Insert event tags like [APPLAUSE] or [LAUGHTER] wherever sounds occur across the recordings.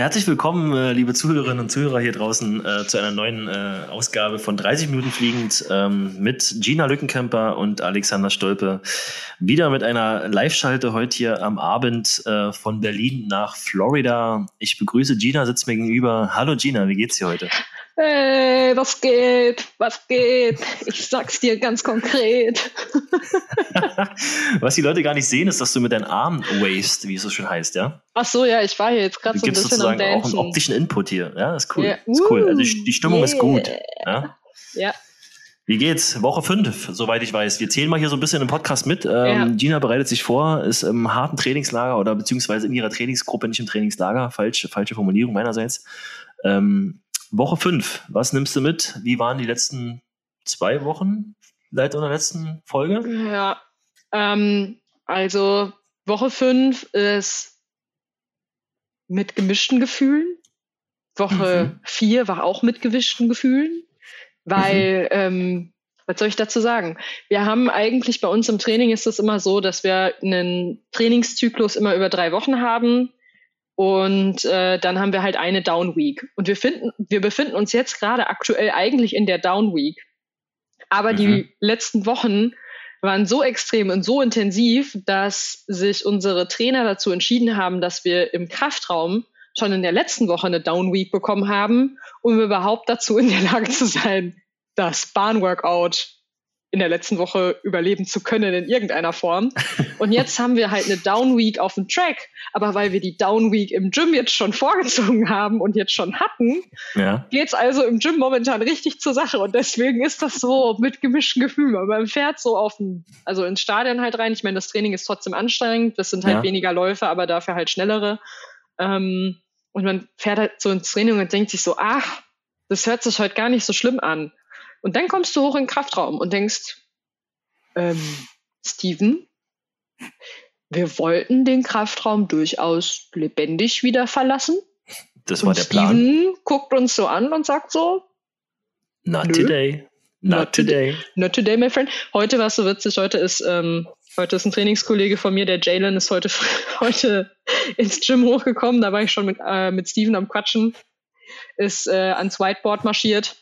Herzlich willkommen, äh, liebe Zuhörerinnen und Zuhörer hier draußen, äh, zu einer neuen äh, Ausgabe von 30 Minuten Fliegend ähm, mit Gina Lückenkämper und Alexander Stolpe. Wieder mit einer Live-Schalte heute hier am Abend äh, von Berlin nach Florida. Ich begrüße Gina, sitzt mir gegenüber. Hallo Gina, wie geht's dir heute? Hey, was geht? Was geht? Ich sag's dir ganz konkret. [LAUGHS] was die Leute gar nicht sehen, ist, dass du mit deinen Armen wavest, wie es so schön heißt, ja? Ach so, ja, ich war hier jetzt gerade so ein bisschen sozusagen am auch einen optischen Input hier. Ja, ist cool. Yeah. Ist cool. Also die, Stimmung yeah. ist gut. Ja. ja. Wie geht's? Woche 5, soweit ich weiß. Wir zählen mal hier so ein bisschen im Podcast mit. Ähm, ja. Gina bereitet sich vor, ist im harten Trainingslager oder beziehungsweise in ihrer Trainingsgruppe, nicht im Trainingslager. Falsche, falsche Formulierung meinerseits. Ähm, Woche 5, was nimmst du mit? Wie waren die letzten zwei Wochen seit unserer letzten Folge? Ja, ähm, also Woche 5 ist mit gemischten Gefühlen. Woche 4 mhm. war auch mit gemischten Gefühlen, weil, mhm. ähm, was soll ich dazu sagen? Wir haben eigentlich bei uns im Training ist es immer so, dass wir einen Trainingszyklus immer über drei Wochen haben. Und äh, dann haben wir halt eine Down Week. Und wir finden, wir befinden uns jetzt gerade aktuell eigentlich in der Down Week. Aber mhm. die letzten Wochen waren so extrem und so intensiv, dass sich unsere Trainer dazu entschieden haben, dass wir im Kraftraum schon in der letzten Woche eine Down Week bekommen haben, um überhaupt dazu in der Lage zu sein, das Bahnworkout in der letzten Woche überleben zu können in irgendeiner Form. Und jetzt haben wir halt eine Down Week auf dem Track. Aber weil wir die Down Week im Gym jetzt schon vorgezogen haben und jetzt schon hatten, ja. geht's also im Gym momentan richtig zur Sache. Und deswegen ist das so mit gemischten Gefühlen. Man fährt so auf ein, also ins Stadion halt rein. Ich meine, das Training ist trotzdem anstrengend. Das sind halt ja. weniger Läufe, aber dafür halt schnellere. Ähm, und man fährt halt so ins Training und denkt sich so, ach, das hört sich heute gar nicht so schlimm an. Und dann kommst du hoch in den Kraftraum und denkst, ähm, Steven, wir wollten den Kraftraum durchaus lebendig wieder verlassen. Das war und der Plan. Steven guckt uns so an und sagt so, Not Nö. today. Not, not today. Not today, my friend. Heute war es so witzig. Heute ist, ähm, heute ist ein Trainingskollege von mir, der Jalen, ist heute, [LAUGHS] heute ins Gym hochgekommen. Da war ich schon mit, äh, mit Steven am Quatschen. Ist äh, ans Whiteboard marschiert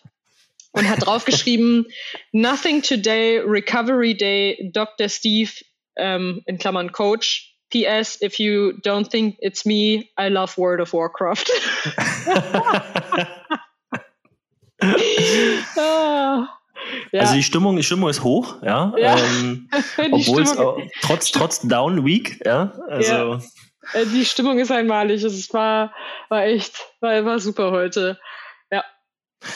und hat draufgeschrieben, [LAUGHS] Nothing today, Recovery Day, Dr. Steve, ähm, in Klammern Coach. PS, if you don't think it's me, I love World of Warcraft. [LAUGHS] ah. Ja. Also die Stimmung, die Stimmung ist hoch, ja. ja. Ähm, [LAUGHS] obwohl es trotz, trotz Down Week, ja. Also ja. Äh, die Stimmung ist einmalig. Es war, war echt, war, war super heute. Ja.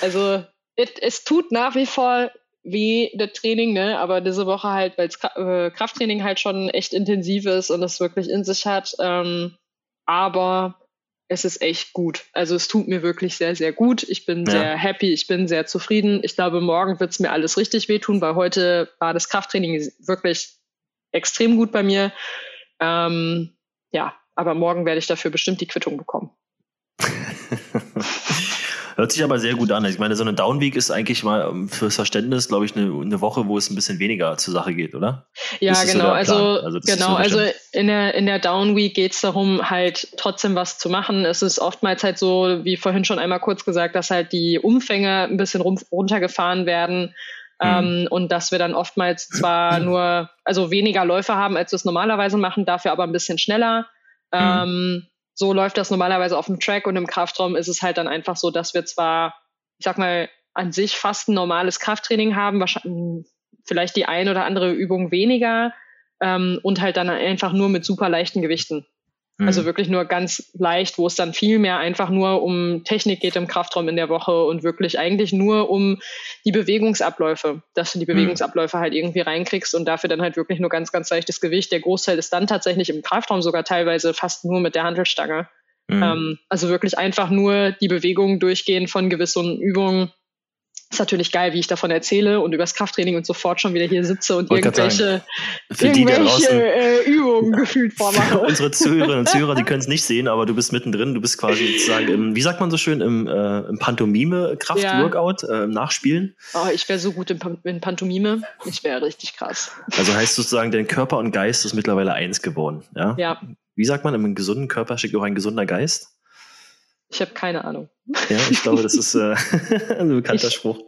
Also es, es tut nach wie vor wie das Training, ne? Aber diese Woche halt, weil äh, Krafttraining halt schon echt intensiv ist und es wirklich in sich hat. Ähm, aber es ist echt gut. Also es tut mir wirklich sehr, sehr gut. Ich bin ja. sehr happy, ich bin sehr zufrieden. Ich glaube, morgen wird es mir alles richtig wehtun, weil heute war das Krafttraining wirklich extrem gut bei mir. Ähm, ja, aber morgen werde ich dafür bestimmt die Quittung bekommen. Hört sich aber sehr gut an. Ich meine, so eine Downweek ist eigentlich mal ähm, fürs Verständnis, glaube ich, eine, eine, Woche, wo es ein bisschen weniger zur Sache geht, oder? Ja, genau. So also, also genau. So also in der, in der Downweek geht es darum, halt trotzdem was zu machen. Es ist oftmals halt so, wie vorhin schon einmal kurz gesagt, dass halt die Umfänge ein bisschen runtergefahren werden. Mhm. Ähm, und dass wir dann oftmals zwar [CLEARS THROAT] nur, also weniger Läufe haben, als wir es normalerweise machen, dafür aber ein bisschen schneller. Mhm. Ähm, so läuft das normalerweise auf dem Track und im Kraftraum ist es halt dann einfach so, dass wir zwar, ich sag mal, an sich fast ein normales Krafttraining haben, wahrscheinlich vielleicht die ein oder andere Übung weniger ähm, und halt dann einfach nur mit super leichten Gewichten. Also mhm. wirklich nur ganz leicht, wo es dann viel mehr einfach nur um Technik geht im Kraftraum in der Woche und wirklich eigentlich nur um die Bewegungsabläufe, dass du die mhm. Bewegungsabläufe halt irgendwie reinkriegst und dafür dann halt wirklich nur ganz, ganz leichtes Gewicht. Der Großteil ist dann tatsächlich im Kraftraum sogar teilweise fast nur mit der Handelstange. Mhm. Ähm, also wirklich einfach nur die Bewegung durchgehen von gewissen Übungen ist natürlich geil, wie ich davon erzähle und übers Krafttraining und sofort schon wieder hier sitze und Wollte irgendwelche, irgendwelche äh, Übungen [LAUGHS] gefühlt vormache. Unsere Zuhörerinnen und Zuhörer, die [LAUGHS] können es nicht sehen, aber du bist mittendrin. Du bist quasi sozusagen im, wie sagt man so schön, im, äh, im Pantomime-Kraft-Workout, ja. äh, im Nachspielen. Oh, ich wäre so gut in, in Pantomime. Ich wäre richtig krass. Also heißt sozusagen, dein Körper und Geist ist mittlerweile eins geworden. Ja. ja. Wie sagt man, im gesunden Körper steckt auch ein gesunder Geist? Ich habe keine Ahnung. Ja, ich glaube, das ist äh, [LAUGHS] ein bekannter ich, Spruch.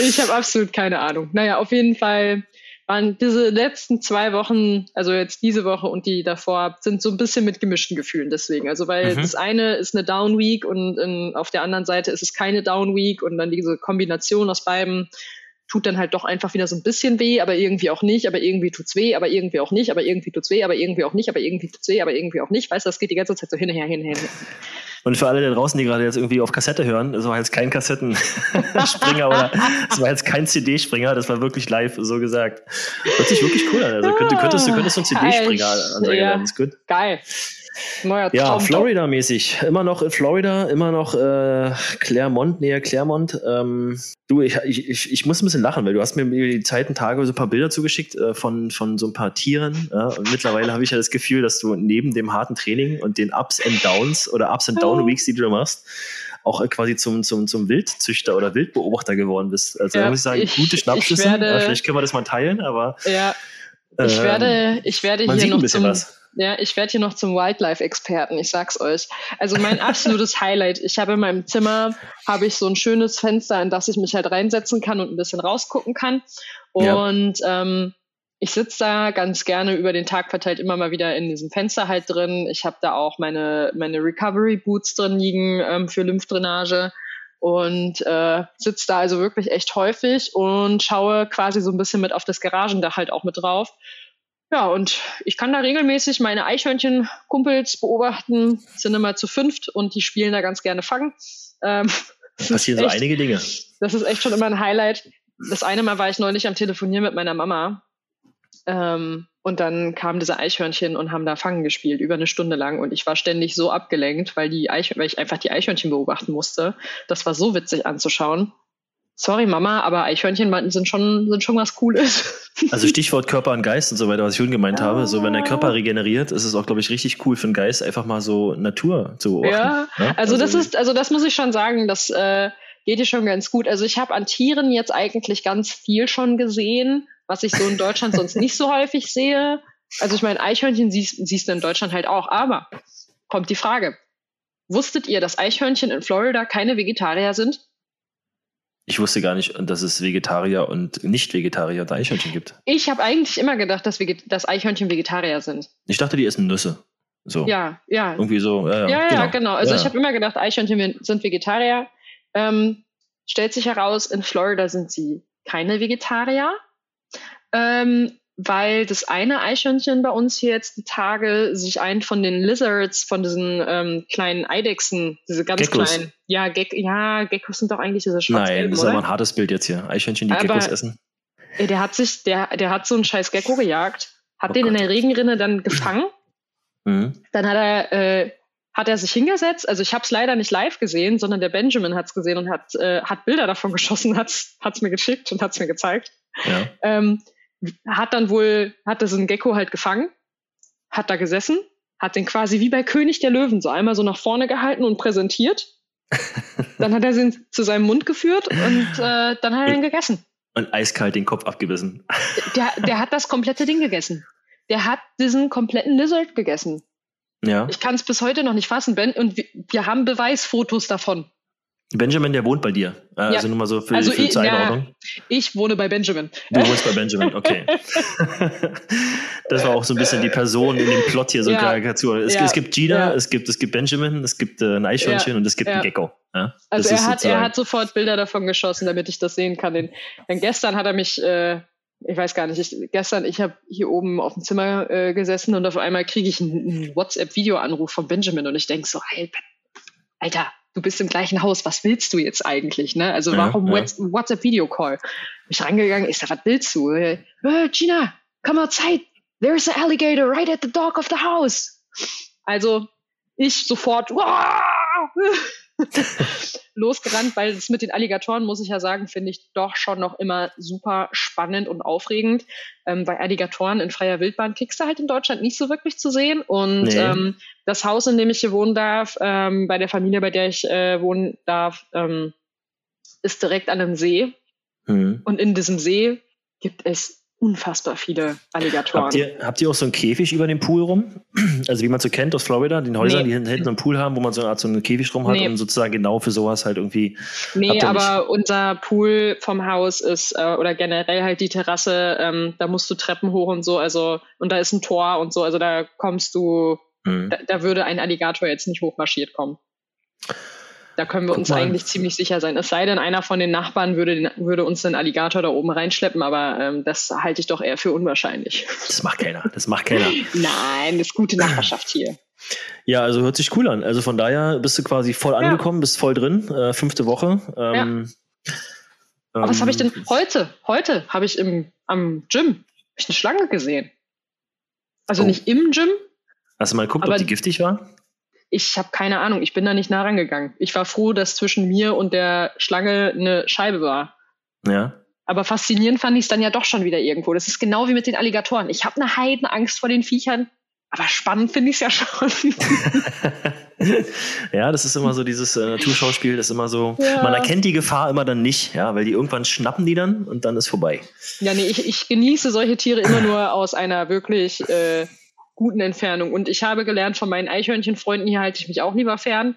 Ich habe absolut keine Ahnung. Naja, auf jeden Fall waren diese letzten zwei Wochen, also jetzt diese Woche und die davor, sind so ein bisschen mit gemischten Gefühlen deswegen. Also weil mhm. das eine ist eine Down Week und in, auf der anderen Seite ist es keine Down Week und dann diese Kombination aus beiden tut dann halt doch einfach wieder so ein bisschen weh, aber irgendwie auch nicht, aber irgendwie tut's weh, aber irgendwie auch nicht, aber irgendwie tut's weh, aber irgendwie auch nicht, aber irgendwie tut's weh, aber irgendwie auch nicht. Weißt du, das geht die ganze Zeit so hin, her, hin, her. Und für alle da draußen, die gerade jetzt irgendwie auf Kassette hören, das war jetzt kein Kassettenspringer oder [LAUGHS] es war jetzt kein CD-Springer, das war wirklich live so gesagt. Hört sich wirklich cool an. Also könntest, könntest, du könntest so einen CD-Springer ansagen, ja, das ist gut. Geil. Neuer ja, Florida-mäßig. Immer noch in Florida, immer noch äh, Claremont, näher Claremont. Ähm, du, ich, ich, ich muss ein bisschen lachen, weil du hast mir über die Zeiten Tage so ein paar Bilder zugeschickt äh, von, von so ein paar Tieren. Ja? Und mittlerweile habe ich ja das Gefühl, dass du neben dem harten Training und den Ups and Downs oder Ups and Down Weeks, die du da machst, auch äh, quasi zum, zum, zum Wildzüchter oder Wildbeobachter geworden bist. Also ja, da muss ich sagen, ich, gute Schnappschüsse. Vielleicht können wir das mal teilen, aber. Ja. Ich ähm, werde, ich werde hier noch zum, was. Ja, ich werde hier noch zum Wildlife-Experten, ich sag's euch. Also mein absolutes [LAUGHS] Highlight. Ich habe in meinem Zimmer habe ich so ein schönes Fenster, in das ich mich halt reinsetzen kann und ein bisschen rausgucken kann. Und ja. ähm, ich sitze da ganz gerne über den Tag verteilt immer mal wieder in diesem Fenster halt drin. Ich habe da auch meine, meine Recovery Boots drin liegen ähm, für Lymphdrainage und äh, sitze da also wirklich echt häufig und schaue quasi so ein bisschen mit auf das Garagendach halt auch mit drauf ja, und ich kann da regelmäßig meine Eichhörnchen-Kumpels beobachten, sind immer zu fünft und die spielen da ganz gerne Fangen. Ähm, Passieren so einige Dinge. Das ist echt schon immer ein Highlight. Das eine Mal war ich neulich am Telefonieren mit meiner Mama. Ähm, und dann kamen diese Eichhörnchen und haben da Fangen gespielt, über eine Stunde lang. Und ich war ständig so abgelenkt, weil, die Eich weil ich einfach die Eichhörnchen beobachten musste. Das war so witzig anzuschauen sorry Mama, aber Eichhörnchen sind schon, sind schon was Cooles. [LAUGHS] Also Stichwort Körper und Geist und so weiter, was ich schon gemeint ah. habe. So, wenn der Körper regeneriert, ist es auch, glaube ich, richtig cool für den Geist, einfach mal so Natur zu beobachten. Ja, ja? Also, also, das ist, also das muss ich schon sagen, das äh, geht dir schon ganz gut. Also ich habe an Tieren jetzt eigentlich ganz viel schon gesehen, was ich so in Deutschland sonst nicht so häufig sehe. Also ich meine, Eichhörnchen siehst, siehst du in Deutschland halt auch, aber kommt die Frage. Wusstet ihr, dass Eichhörnchen in Florida keine Vegetarier sind? Ich wusste gar nicht, dass es Vegetarier und Nicht-Vegetarier und Eichhörnchen gibt. Ich habe eigentlich immer gedacht, dass, Veget dass Eichhörnchen Vegetarier sind. Ich dachte, die essen Nüsse. So. Ja, ja. Irgendwie so. Ja, ja, ja genau. genau. Also ja. ich habe immer gedacht, Eichhörnchen sind Vegetarier. Ähm, stellt sich heraus, in Florida sind sie keine Vegetarier. Ähm, weil das eine Eichhörnchen bei uns hier jetzt die Tage sich einen von den Lizards, von diesen ähm, kleinen Eidechsen, diese ganz Geckos. kleinen, ja, Geck, ja, Geckos sind doch eigentlich diese schwarzen. Nein, das ist aber ein hartes Bild jetzt hier. Eichhörnchen, die aber, Geckos essen. Der hat sich, der, der hat so einen scheiß Gecko gejagt, hat oh den Gott. in der Regenrinne dann gefangen. [CLEARS THROAT] Mhm. Dann hat er, äh, hat er sich hingesetzt. Also ich habe es leider nicht live gesehen, sondern der Benjamin hat es gesehen und hat, äh, hat Bilder davon [LAUGHS] geschossen, hat es mir geschickt und hat es mir gezeigt. Ja. Ähm, hat dann wohl, hat das ein Gecko halt gefangen, hat da gesessen, hat den quasi wie bei König der Löwen so einmal so nach vorne gehalten und präsentiert. [LAUGHS] dann hat er sie zu seinem Mund geführt und äh, dann hat er ihn gegessen. Und eiskalt den Kopf abgebissen. Der, der hat das komplette Ding gegessen. Der hat diesen kompletten Lizard gegessen. Ja. Ich kann es bis heute noch nicht fassen, Ben. Und wir, wir haben Beweisfotos davon. Benjamin, der wohnt bei dir. Äh, also ja. nur mal so für, also für ich, Einordnung. Ja, ich wohne bei Benjamin. Du wohnst bei Benjamin, okay. [LAUGHS] das war auch so ein bisschen die Person in dem Plot hier, so ja. Karikatur. Es, es, gibt Gina, es, gibt, es gibt Benjamin, es gibt äh, ein Eichhörnchen und es gibt ein Gecko. also er hat, er hat sofort Bilder davon geschossen, damit ich das sehen kann. Denn, denn gestern hat er mich, äh, ich weiß gar nicht, ich, gestern, ich habe hier oben auf dem Zimmer äh, gesessen und auf einmal kriege ich einen, einen WhatsApp-Videoanruf von Benjamin und ich denke so, Alter, du bist im gleichen Haus, was willst du jetzt eigentlich? Ne? Also warum ja. WhatsApp-Video-Call? Bin ich rangegangen, ich sag, was willst du? Äh, Gina, come outside. There's an alligator right at the dock of the house. Also ich sofort, wow! [LAUGHS] losgerannt, weil es mit den Alligatoren, muss ich ja sagen, finde ich doch schon noch immer super spannend und aufregend. Ähm, weil Alligatoren in freier Wildbahn kriegst du halt in Deutschland nicht so wirklich zu sehen. Und nee. ähm, das Haus, in dem ich hier wohnen darf, ähm, bei der Familie, bei der ich äh, wohnen darf, ähm, ist direkt an einem See. Mhm. Und in diesem See gibt es unfassbar viele Alligatoren. Habt ihr, habt ihr auch so einen Käfig über dem Pool rum? [CLEARS THROAT] Also wie man so kennt aus Florida, den Häusern, nee. die hinten so einen Pool haben, wo man so eine Art so einen Käfig drum hat nee. und sozusagen genau für sowas halt irgendwie. Nee, aber nicht? unser Pool vom Haus ist, äh, oder generell halt die Terrasse, ähm, da musst du Treppen hoch und so, also, und da ist ein Tor und so, also da kommst du, mhm. da, da würde ein Alligator jetzt nicht hochmarschiert kommen. Da können wir Guck uns mal. eigentlich ziemlich sicher sein. Es sei denn, einer von den Nachbarn würde, würde uns den Alligator da oben reinschleppen, aber ähm, das halte ich doch eher für unwahrscheinlich. Das macht keiner. Das macht keiner. [LAUGHS] Nein, das ist gute Nachbarschaft hier. Ja, also hört sich cool an. Also von daher bist du quasi voll ja. angekommen, bist voll drin. Äh, fünfte Woche. Ähm, ja. Aber was habe ich denn ähm, heute? Heute habe ich im, am Gym ich eine Schlange gesehen. Also oh. nicht im Gym. Hast du mal geguckt, ob die giftig war? Ich habe keine Ahnung, ich bin da nicht nah rangegangen. Ich war froh, dass zwischen mir und der Schlange eine Scheibe war. Ja. Aber faszinierend fand ich es dann ja doch schon wieder irgendwo. Das ist genau wie mit den Alligatoren. Ich habe eine Heidenangst vor den Viechern, aber spannend finde ich es ja [LAUGHS] schon. [LAUGHS] ja, das ist immer so dieses äh, Naturschauspiel, das ist immer so, ja. man erkennt die Gefahr immer dann nicht, ja, weil die irgendwann schnappen die dann und dann ist vorbei. Ja, nee, ich, ich genieße solche Tiere immer nur aus einer wirklich äh, guten Entfernung. Und ich habe gelernt von meinen Eichhörnchenfreunden, hier halte ich mich auch lieber fern.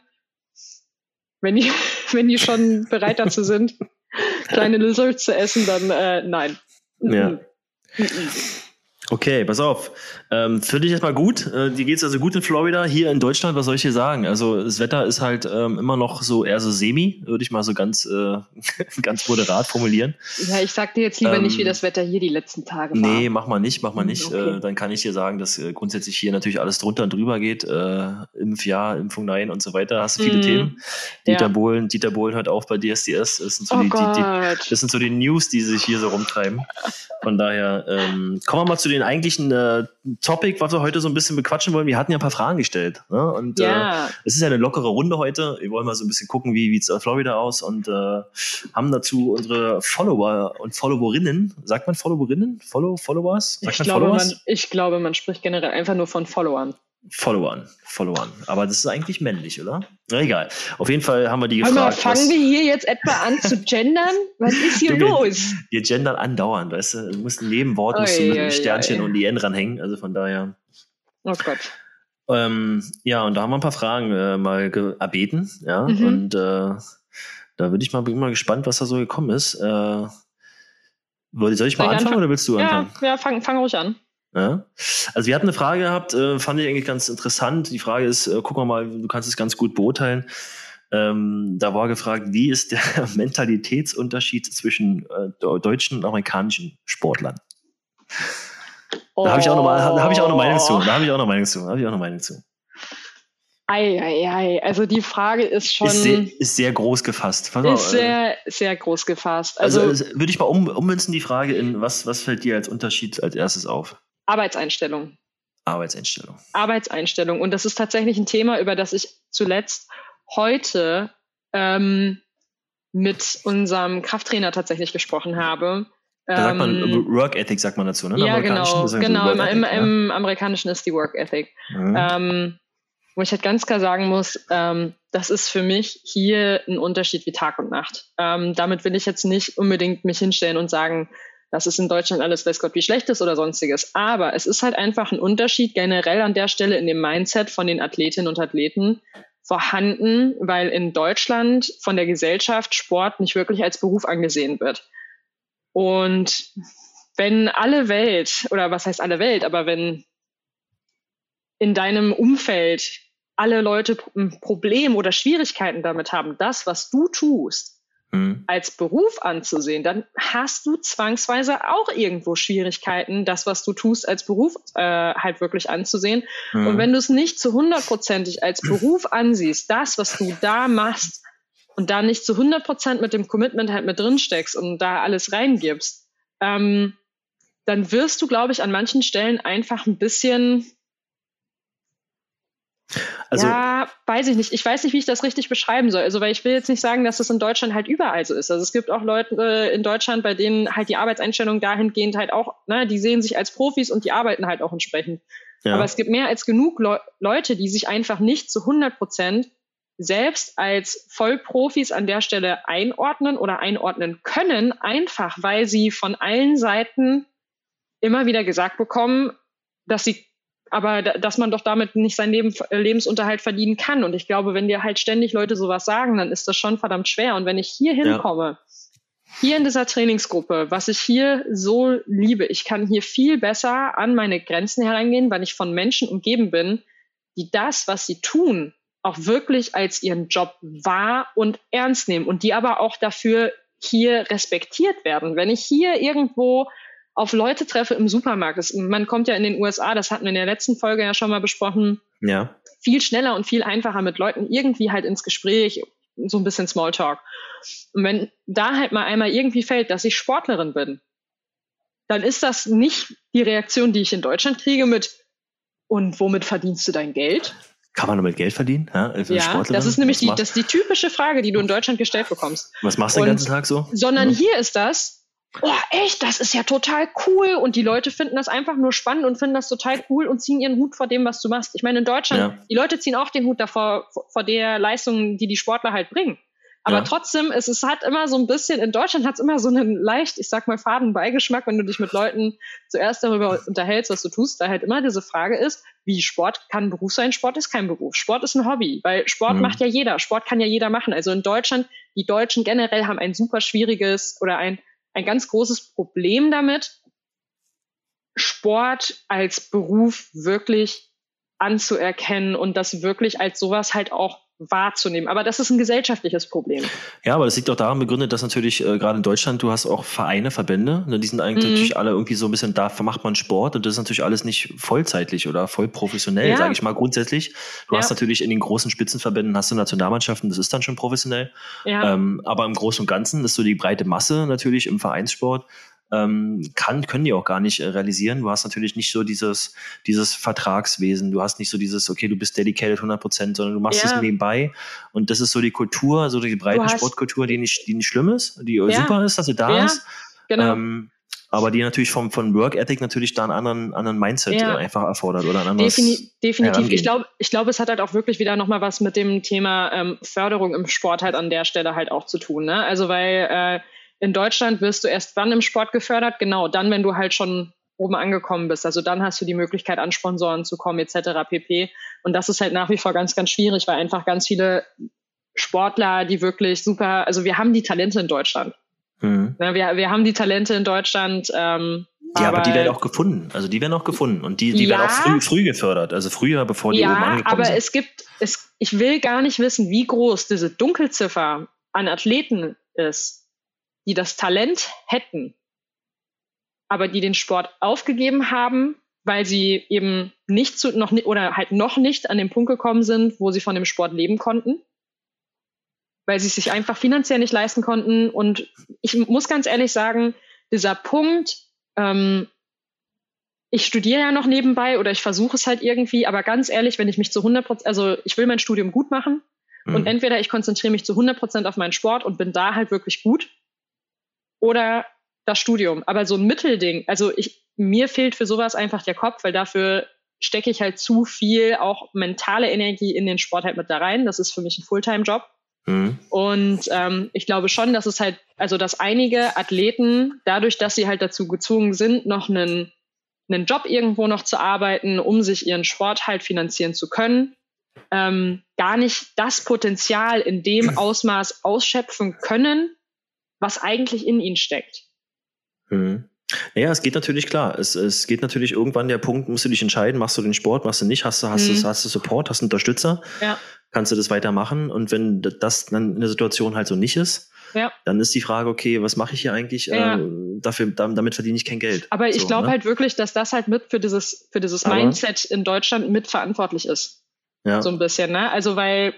Wenn die, [LAUGHS] wenn die schon bereit dazu sind, [LAUGHS] kleine Lizards zu essen, dann äh, nein. Ja. Okay, pass auf. Ähm, für dich erstmal gut. Äh, dir geht's also gut in Florida. Hier in Deutschland, was soll ich dir sagen? Also das Wetter ist halt ähm, immer noch so eher so semi, würde ich mal so ganz, äh, [LAUGHS] ganz moderat formulieren. Ja, ich sag dir jetzt lieber ähm, nicht, wie ähm, das Wetter hier die letzten Tage war. Nee, mach mal nicht, mach mal nicht. Okay. Äh, dann kann ich dir sagen, dass äh, grundsätzlich hier natürlich alles drunter und drüber geht. Äh, Impf ja, Impfung nein und so weiter. Hast du viele mm, Themen. Dieter ja. Bohlen, Dieter Bohlen hört auf bei DSDS. Das sind so, oh die, die, die, das sind so die News, die sich hier so rumtreiben. Von daher ähm, kommen wir mal zu den eigentlichen äh, Topic, was wir heute so ein bisschen bequatschen wollen. Wir hatten ja ein paar Fragen gestellt. Ne? Und ja. äh, es ist ja eine lockere Runde heute. Wir wollen mal so ein bisschen gucken, wie sieht es in Florida aus und äh, haben dazu unsere Follower und Followerinnen. Sagt man Followerinnen? Follow, Followers? Sagt ich, man glaube, Followers? Man, ich glaube, man spricht generell einfach nur von Followern. Followern, Followern. Aber das ist eigentlich männlich, oder? Na egal. Auf jeden Fall haben wir die gefragt. Aber fangen wir hier jetzt etwa an zu gendern? Was ist hier du, los? Wir, wir gendern andauernd, weißt du? Du musst neben Wort musst du mit einem Sternchen oi. und die N ranhängen. Also von daher. Oh Gott. Ähm, ja, und da haben wir ein paar Fragen äh, mal erbeten. Ja, mhm. und äh, da würde ich mal, bin mal gespannt, was da so gekommen ist. Äh, soll ich mal anfangen, anfangen, oder willst du anfangen? Ja, ja fang, fang ruhig an. Ja. Also wir hatten eine Frage gehabt, äh, fand ich eigentlich ganz interessant. Die Frage ist, äh, guck mal, du kannst es ganz gut beurteilen. Ähm, da war gefragt, wie ist der [LAUGHS] Mentalitätsunterschied zwischen äh, deutschen und amerikanischen Sportlern? Oh. Da habe ich auch noch mal, da habe ich auch noch Meinung zu. Da habe ich auch noch Meinung zu. Da habe ich auch noch Meinung zu. Ei, ei, ei. Also die Frage ist schon. Ist sehr, ist sehr groß gefasst. Pass ist auf, sehr, sehr groß gefasst. Also, also würde ich mal um, ummünzen die Frage in, was, was fällt dir als Unterschied als erstes auf? Arbeitseinstellung. Arbeitseinstellung. Arbeitseinstellung. Und das ist tatsächlich ein Thema, über das ich zuletzt heute ähm, mit unserem Krafttrainer tatsächlich gesprochen habe. Da sagt man ähm, Work Ethic, sagt man dazu, ne? Ja, genau. genau. Im, Im, Im, ja. Amerikanischen ist die Work Ethic. Mhm. Ähm, wo ich halt ganz klar sagen muss, ähm, das ist für mich hier ein Unterschied wie Tag und Nacht. Ähm, damit will ich jetzt nicht unbedingt mich hinstellen und sagen, das ist in Deutschland alles, weiß Gott, wie schlecht ist oder sonstiges. Aber es ist halt einfach ein Unterschied generell an der Stelle in dem Mindset von den Athletinnen und Athleten vorhanden, weil in Deutschland von der Gesellschaft Sport nicht wirklich als Beruf angesehen wird. Und wenn alle Welt, oder was heißt alle Welt, aber wenn in deinem Umfeld alle Leute ein Problem oder Schwierigkeiten damit haben, das, was du tust, mhm. als Beruf anzusehen, dann hast du zwangsweise auch irgendwo Schwierigkeiten, das, was du tust, als Beruf äh, halt wirklich anzusehen. Mhm. Und wenn du es nicht zu hundertprozentig als Beruf ansiehst, das, was du da machst, und da nicht zu hundertprozent mit dem Commitment halt mit drin steckst und da alles reingibst, ähm, dann wirst du, glaube ich, an manchen Stellen einfach ein bisschen also, ja, weiß ich nicht. Ich weiß nicht, wie ich das richtig beschreiben soll. Also, weil ich will jetzt nicht sagen, dass das in Deutschland halt überall so ist. Also es gibt auch Leute äh, in Deutschland, bei denen halt die Arbeitseinstellung dahingehend halt auch, ne, die sehen sich als Profis und die arbeiten halt auch entsprechend. Ja. Aber es gibt mehr als genug Le Leute, die sich einfach nicht zu 100 Prozent selbst als Vollprofis an der Stelle einordnen oder einordnen können, einfach weil sie von allen Seiten immer wieder gesagt bekommen, dass sie aber dass man doch damit nicht seinen Leben, Lebensunterhalt verdienen kann. Und ich glaube, wenn dir halt ständig Leute sowas sagen, dann ist das schon verdammt schwer. Und wenn ich hier hinkomme, ja. hier in dieser Trainingsgruppe, was ich hier so liebe, ich kann hier viel besser an meine Grenzen herangehen, weil ich von Menschen umgeben bin, die das, was sie tun, auch wirklich als ihren Job wahr und ernst nehmen und die aber auch dafür hier respektiert werden. Wenn ich hier irgendwo auf Leute treffe im Supermarkt, das, man kommt ja in den USA, das hatten wir in der letzten Folge ja schon mal besprochen, ja. viel schneller und viel einfacher mit Leuten irgendwie halt ins Gespräch, so ein bisschen Smalltalk. Und wenn da halt mal einmal irgendwie fällt, dass ich Sportlerin bin, dann ist das nicht die Reaktion, die ich in Deutschland kriege mit, und womit verdienst du dein Geld? Kann man damit Geld verdienen? Ja, ja das ist nämlich die, das ist die typische Frage, die du in Deutschland gestellt bekommst. Was machst du den ganzen Tag so? Sondern ja. hier ist das, oh echt, das ist ja total cool und die Leute finden das einfach nur spannend und finden das total cool und ziehen ihren Hut vor dem, was du machst. Ich meine, in Deutschland, ja. die Leute ziehen auch den Hut davor, vor der Leistung, die die Sportler halt bringen. Aber ja. trotzdem, es, es hat immer so ein bisschen, in Deutschland hat es immer so einen leicht, ich sag mal, faden Beigeschmack, wenn du dich mit Leuten zuerst darüber unterhältst, was du tust, da halt immer diese Frage ist, wie Sport kann ein Beruf sein? Sport ist kein Beruf. Sport ist ein Hobby, weil Sport mhm. macht ja jeder. Sport kann ja jeder machen. Also in Deutschland, die Deutschen generell haben ein super schwieriges oder ein, ein ganz großes Problem damit, Sport als Beruf wirklich anzuerkennen und das wirklich als sowas halt auch wahrzunehmen. Aber das ist ein gesellschaftliches Problem. Ja, aber das liegt auch daran begründet, dass natürlich äh, gerade in Deutschland, du hast auch Vereine, Verbände, ne, die sind eigentlich mhm. natürlich alle irgendwie so ein bisschen, da macht man Sport und das ist natürlich alles nicht vollzeitlich oder voll professionell, ja. sage ich mal grundsätzlich. Du ja. hast natürlich in den großen Spitzenverbänden, hast du Nationalmannschaften, das ist dann schon professionell. Ja. Ähm, aber im Großen und Ganzen ist so die breite Masse natürlich im Vereinssport ähm, kann, können die auch gar nicht äh, realisieren. Du hast natürlich nicht so dieses, dieses Vertragswesen, du hast nicht so dieses, okay, du bist dedicated 100 Prozent, sondern du machst es nebenbei. Und das ist so die Kultur, so die breite Sportkultur, die nicht, die nicht schlimm ist, die ja. super ist, dass du da ja, ist. Genau. Ähm, aber die natürlich vom, von Work Ethic natürlich da einen anderen, anderen Mindset ja. einfach erfordert oder ein anderes Defini definitiv. Ich glaube, ich glaube, es hat halt auch wirklich wieder nochmal was mit dem Thema ähm, Förderung im Sport halt an der Stelle halt auch zu tun. Ne? Also weil äh, in Deutschland wirst du erst wann im Sport gefördert? Genau, dann, wenn du halt schon oben angekommen bist. Also dann hast du die Möglichkeit, an Sponsoren zu kommen, etc. pp. Und das ist halt nach wie vor ganz, ganz schwierig, weil einfach ganz viele Sportler, die wirklich super, also wir haben die Talente in Deutschland. Mhm. Ja, wir, wir haben die Talente in Deutschland. Ähm, ja, aber, aber, die werden auch gefunden. Also die werden auch gefunden und die, die ja, werden auch früh, früh gefördert. Also früher, bevor die ja, oben angekommen aber sind. aber es gibt, es, ich will gar nicht wissen, wie groß diese Dunkelziffer an Athleten ist die das Talent hätten, aber die den Sport aufgegeben haben, weil sie eben nicht zu, noch oder halt noch nicht an den Punkt gekommen sind, wo sie von dem Sport leben konnten, weil sie es sich einfach finanziell nicht leisten konnten. Und ich muss ganz ehrlich sagen, dieser Punkt, ähm, ich studiere ja noch nebenbei oder ich versuche es halt irgendwie, aber ganz ehrlich, wenn ich mich zu 100 Prozent, also ich will mein Studium gut machen mhm. und entweder ich konzentriere mich zu 100 Prozent auf meinen Sport und bin da halt wirklich gut oder das Studium. Aber so ein Mittelding, also ich, mir fehlt für sowas einfach der Kopf, weil dafür stecke ich halt zu viel auch mentale Energie in den Sport halt mit da rein. Das ist für mich ein Fulltime-Job. Mhm. Und ähm, ich glaube schon, dass es halt, also dass einige Athleten, dadurch, dass sie halt dazu gezwungen sind, noch einen, einen Job irgendwo noch zu arbeiten, um sich ihren Sport halt finanzieren zu können, ähm, gar nicht das Potenzial in dem [CLEARS THROAT] Ausmaß ausschöpfen können, was eigentlich in ihnen steckt. Mhm. Naja, es geht natürlich klar. Es, es geht natürlich irgendwann der Punkt, musst du dich entscheiden, machst du den Sport, machst du nicht, hast du, hast mhm. du, hast du Support, hast du Unterstützer, ja. kannst du das weitermachen. Und wenn das dann in der Situation halt so nicht ist, ja. dann ist die Frage, okay, was mache ich hier eigentlich? Ja. Äh, dafür, damit verdiene ich kein Geld. Aber ich so, glaube ne? halt wirklich, dass das halt mit für dieses, für dieses Mindset in Deutschland mitverantwortlich ist. Ja. So ein bisschen, ne? Also weil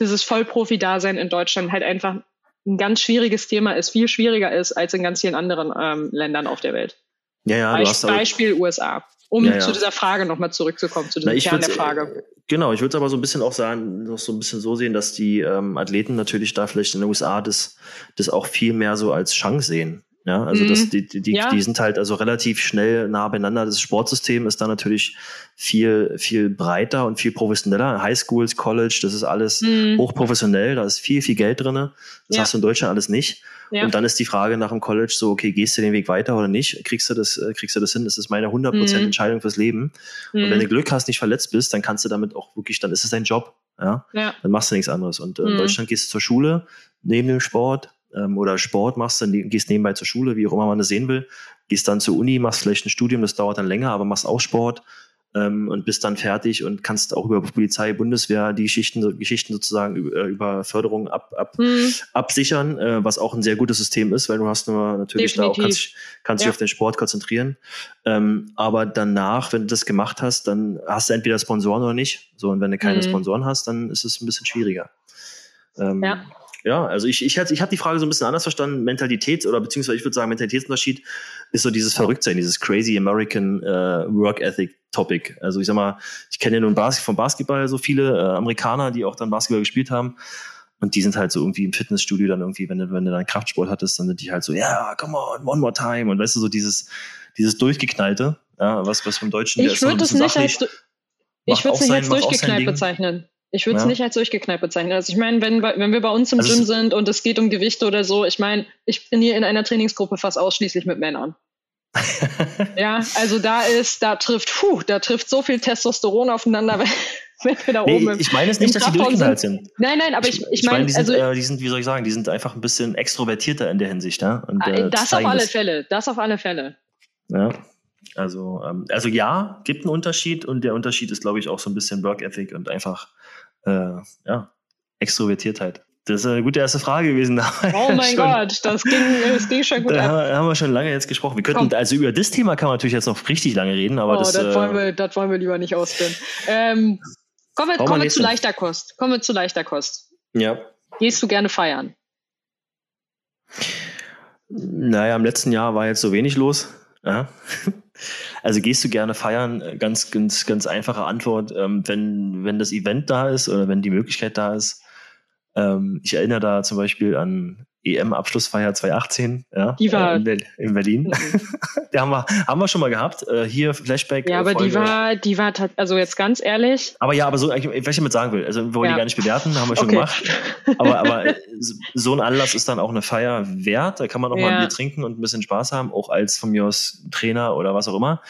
dieses Vollprofi-Dasein in Deutschland halt einfach ein ganz schwieriges Thema ist, viel schwieriger ist als in ganz vielen anderen ähm, Ländern auf der Welt. Ja, ja, Be Beispiel USA. Um ja, ja. zu dieser Frage nochmal zurückzukommen, zu diesem Na, Kern der Frage. Genau, ich würde es aber so ein bisschen auch sagen, noch so ein bisschen so sehen, dass die ähm, Athleten natürlich da vielleicht in den USA das, das auch viel mehr so als Chance sehen. Ja, also mhm. das, die, die, ja. die sind halt also relativ schnell nah beieinander. Das Sportsystem ist da natürlich viel, viel breiter und viel professioneller. Highschools, College, das ist alles mhm. hochprofessionell, da ist viel, viel Geld drin. Das ja. hast du in Deutschland alles nicht. Ja. Und dann ist die Frage nach dem College so, okay, gehst du den Weg weiter oder nicht? Kriegst du das, äh, kriegst du das hin? Das ist meine 100% mhm. Entscheidung fürs Leben. Und wenn mhm. du Glück hast, nicht verletzt bist, dann kannst du damit auch wirklich, dann ist es dein Job. Ja? ja. Dann machst du nichts anderes. Und äh, in mhm. Deutschland gehst du zur Schule, neben dem Sport, ähm, oder Sport machst, dann gehst nebenbei zur Schule, wie auch immer man das sehen will, gehst dann zur Uni, machst vielleicht ein Studium, das dauert dann länger, aber machst auch Sport ähm, und bist dann fertig und kannst auch über Polizei, Bundeswehr die Geschichten, Geschichten sozusagen über, über Förderung ab, ab, hm. absichern, äh, was auch ein sehr gutes System ist, weil du hast nur natürlich Definitiv. da auch kannst, kannst ja. dich auf den Sport konzentrieren. Ähm, aber danach, wenn du das gemacht hast, dann hast du entweder Sponsoren oder nicht. So, und wenn du keine hm. Sponsoren hast, dann ist es ein bisschen schwieriger. Ähm, ja. Ja, also ich, ich, ich habe die Frage so ein bisschen anders verstanden. Mentalität oder beziehungsweise ich würde sagen, Mentalitätsunterschied ist so dieses Verrücktsein, dieses crazy American äh, Work Ethic Topic. Also ich sag mal, ich kenne ja nun Bas vom Basketball so viele äh, Amerikaner, die auch dann Basketball gespielt haben. Und die sind halt so irgendwie im Fitnessstudio dann irgendwie, wenn du, wenn du dann Kraftsport hattest, dann sind die halt so, ja, yeah, come on, one more time. Und weißt du, so dieses, dieses Durchgeknallte, ja, was, was vom Deutschen, ich würde es nicht als, ich würde es nicht als durchgeknallt bezeichnen. Ich würde es ja. nicht als durchgeknallt bezeichnen. Also ich meine, wenn, wenn wir bei uns im also Gym sind und es geht um Gewichte oder so, ich meine, ich bin hier in einer Trainingsgruppe fast ausschließlich mit Männern. [LAUGHS] ja, also da ist, da trifft, puh, da trifft so viel Testosteron aufeinander, [LAUGHS] wenn wir da nee, oben. Ich meine es nicht, dass sie durchgeknallt sind. Nein, nein, aber ich, ich, ich meine, die, also, äh, die sind, wie soll ich sagen, die sind einfach ein bisschen extrovertierter in der Hinsicht, ja. Und, äh, das auf alle das. Fälle, das auf alle Fälle. Ja. Also, ähm, also ja, gibt einen Unterschied und der Unterschied ist, glaube ich, auch so ein bisschen Work Ethic und einfach äh, ja, Extrovertiertheit. Das ist eine gute erste Frage gewesen. [LAUGHS] Oh mein Gott, das ging, das ging schon gut da ab. haben wir schon lange jetzt gesprochen. Wir könnten, Komm. also über das Thema kann man natürlich jetzt noch richtig lange reden, aber oh, das, das, wollen wir, das wollen wir lieber nicht ausführen. Ähm, kommen wir, kommen wir zu leichter Kost. Kommen wir zu leichter Kost. Ja. Gehst du gerne feiern? Naja, im letzten Jahr war jetzt so wenig los. Ja. Also gehst du gerne feiern? Ganz, ganz, ganz einfache Antwort. Ähm, wenn, wenn das Event da ist oder wenn die Möglichkeit da ist. Ähm, ich erinnere da zum Beispiel an EM-Abschlussfeier 2018, ja, die war, äh, in, in, Berlin. Mhm. [LAUGHS] die haben wir, haben wir schon mal gehabt. Äh, hier Flashback. Ja, aber Folge. die war, die war, also jetzt ganz ehrlich. Aber ja, aber so, was ich damit sagen will, also wir wollen ja. die gar nicht bewerten, haben wir schon okay. gemacht. Aber, aber [LAUGHS] so ein Anlass ist dann auch eine Feier wert. Da kann man auch ja. mal ein Bier trinken und ein bisschen Spaß haben, auch als von mir aus Trainer oder was auch immer.